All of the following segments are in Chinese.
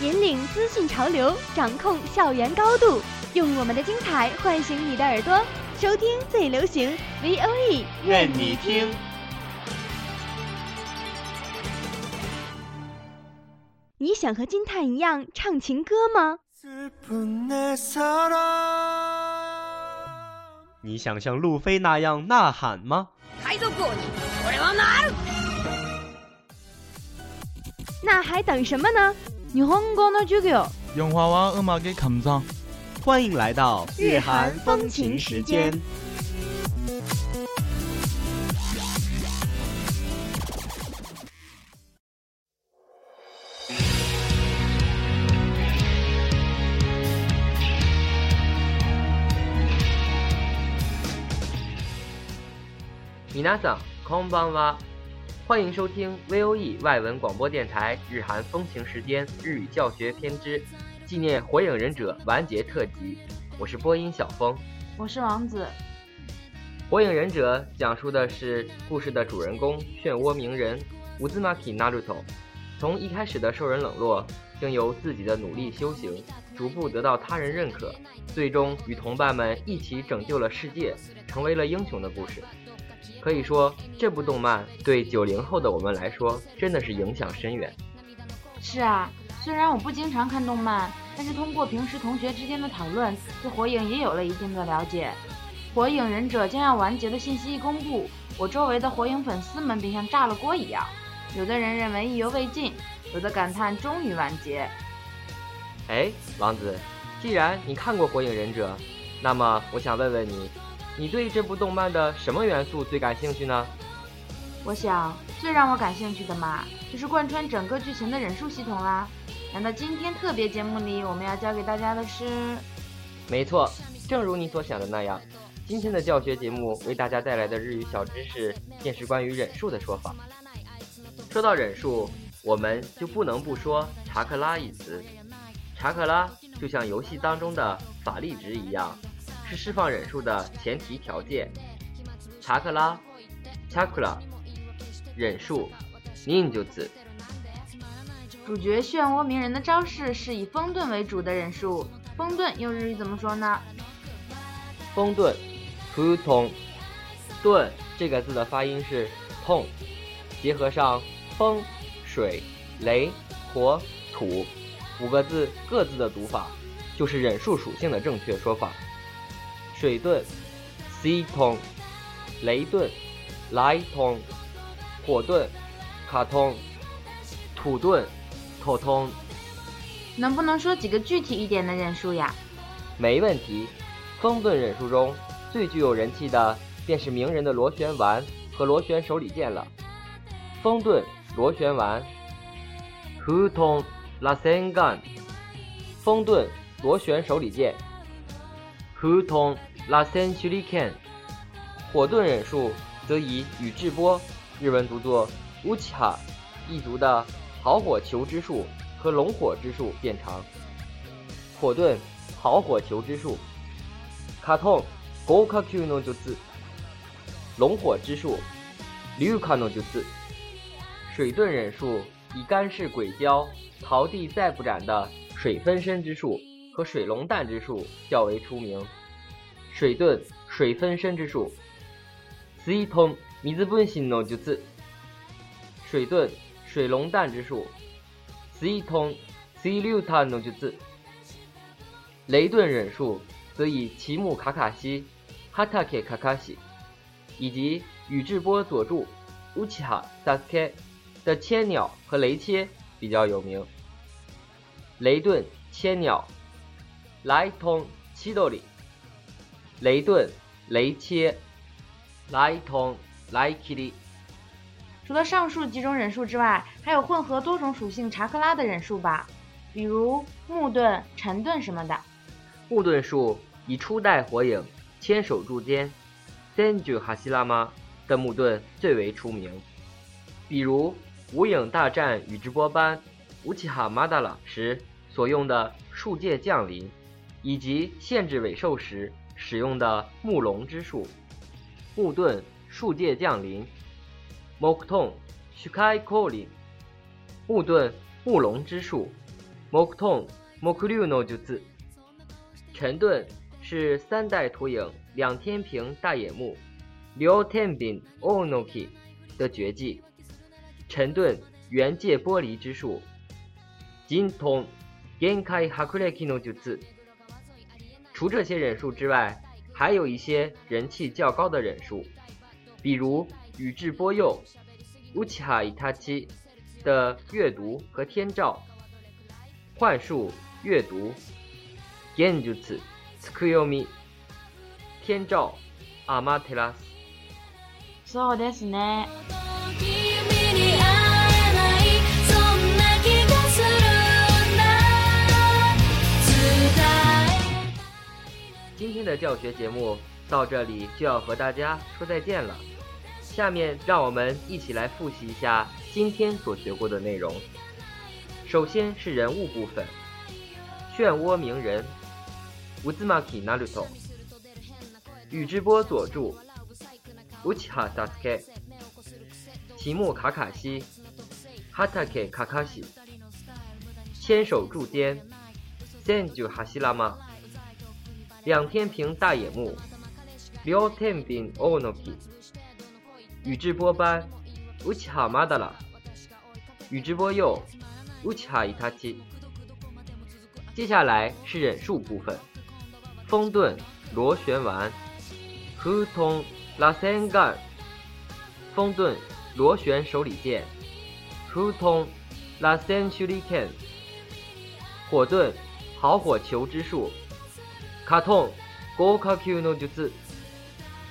引领资讯潮流掌控校园高度用我们的精彩唤醒你的耳朵。收听最流行 voe 愿你听。你想和金泰一样唱情歌吗？你想像路飞那样呐喊吗？那还等什么呢？日本語の授業。 영화와 음악의 감상 欢迎来到日韩风情时间。米娜桑空邦哇， 欢迎收听 VOE 外文广播电台日韩风情时间日语教学篇之纪念火影忍者完结特辑。我是播音小峰。我是王子，火影忍者讲述的是故事的主人公漩涡鸣人乌兹马基纳鲁头，从一开始的受人冷落，经由自己的努力修行，逐步得到他人认可，最终与同伴们一起拯救了世界，成为了英雄的故事。可以说，这部动漫对九零后的我们来说，真的是影响深远。是啊，虽然我不经常看动漫，但是通过平时同学之间的讨论，对火影也有了一定的了解。火影忍者将要完结的信息一公布，我周围的火影粉丝们便像炸了锅一样，有的人认为意犹未尽，有的感叹终于完结。哎，王子，既然你看过《火影忍者》，那么我想问问你，你对这部动漫的什么元素最感兴趣呢？我想，最让我感兴趣的嘛，就是贯穿整个剧情的忍术系统啦。难道今天特别节目里我们要教给大家的是？没错，正如你所想的那样，今天的教学节目为大家带来的日语小知识，便是关于忍术的说法。说到忍术，我们就不能不说查克拉一词。查克拉就像游戏当中的法力值一样，是释放忍术的前提条件。查克拉，查克拉，忍术，ninjutsu。主角漩涡鸣人的招式是以风遁为主的忍术，风遁用日语怎么说呢？风遁，t u t o n，遁这个字的发音是痛，结合上风、水、雷、火、土五个字各自的读法，就是忍术属性的正确说法。水遁，C 通；雷遁，来通；火遁，卡通；土遁，头通。能不能说几个具体一点的忍术呀？没问题。风遁忍术中最具有人气的便是鸣人的螺旋丸和螺旋手里剑了。风遁螺旋丸，普通拉森干，风遁螺旋手里剑，普通拉森手里剑。火遁忍术则以宇智波（日文读作乌奇哈）一族的好火球之术和龙火之术变长。火遁好火球之术。卡通豪華級の術，龙火之术，龍華の術。水遁忍术以干式鬼鲛、桃地再不斩的水分身之术和水龙弹之术较为出名。水遁水分身之术，水遁水分身の術。水遁水龙弹之术，水遁水流彈の術。雷遁忍术。则以奇木卡卡西、哈塔克卡卡西以及宇智波佐助、乌奇哈萨斯凯的千鸟和雷切比较有名。雷遁千鸟，来通七斗里，雷遁雷切，莱通莱基里。除了上述几种忍术之外，还有混合多种属性查克拉的忍术吧，比如木遁、沉遁什么的。木盾术以初代火影千手柱间 Senju Hashirama 的木盾最为出名，比如无影大战宇智波斑乌奇哈马达拉时所用的树界降临，以及限制尾兽时使用的木龙之术。木盾树界降临，Mokton Shukai Kori，木盾木龙之术，Mokton Mokuryu no Jutsu。沉盾是三代土影两天平大野木 Liu Tenbin Onoki 的绝技，沉盾原界剥离之术。金通 Genkai Hakureki no Jutsu。除这些忍术之外，还有一些人气较高的忍术，比如宇智波鼬 Uchiha Itachi 的阅读和天照，幻术阅读。幻術つくよみ天照アマテラスそうですね。 今天的教学节目到这里就要和大家说再见了。下面让我们一起来复习一下今天所学过的内容。首先是人物部分，漩涡鸣人。乌兹马基纳鲁托，宇智波佐助，乌奇哈萨斯克，奇木卡卡西，哈塔克卡卡西，千手柱间，千九哈西拉玛，两天平大野木，六天平欧诺基，宇智波斑，乌奇哈马达拉，宇智波鼬，乌奇哈伊塔基。接下来是忍术部分。风盾螺旋丸，普通拉森盖，风盾螺旋手里剑，普通拉森手里剑，火盾好火球之术，卡通高卡 Q 诺就是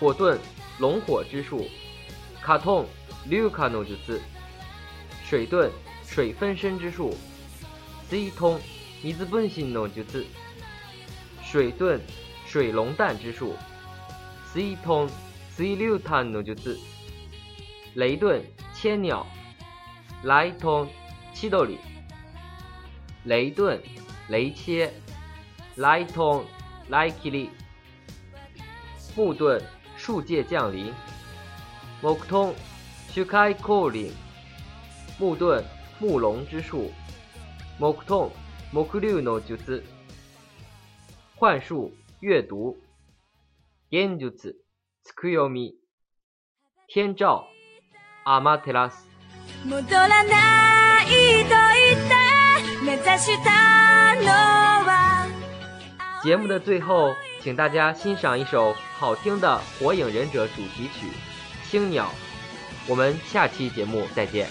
火盾龙火之术，卡通六卡诺就是水盾水分身之术，水通水分身诺就是。水遁水龙弹之术，水通水流弹の術。雷遁千鸟，雷通七斗里。雷遁雷切，雷通 雷切里。木遁树界降临，木通树开降临。木遁木龙之术，木通木流の術。幻术阅读，幻術つくよみ，天照アマテラス。 节目的最后，请大家欣赏一首好听的火影忍者主题曲《青鸟》，我们下期节目再见。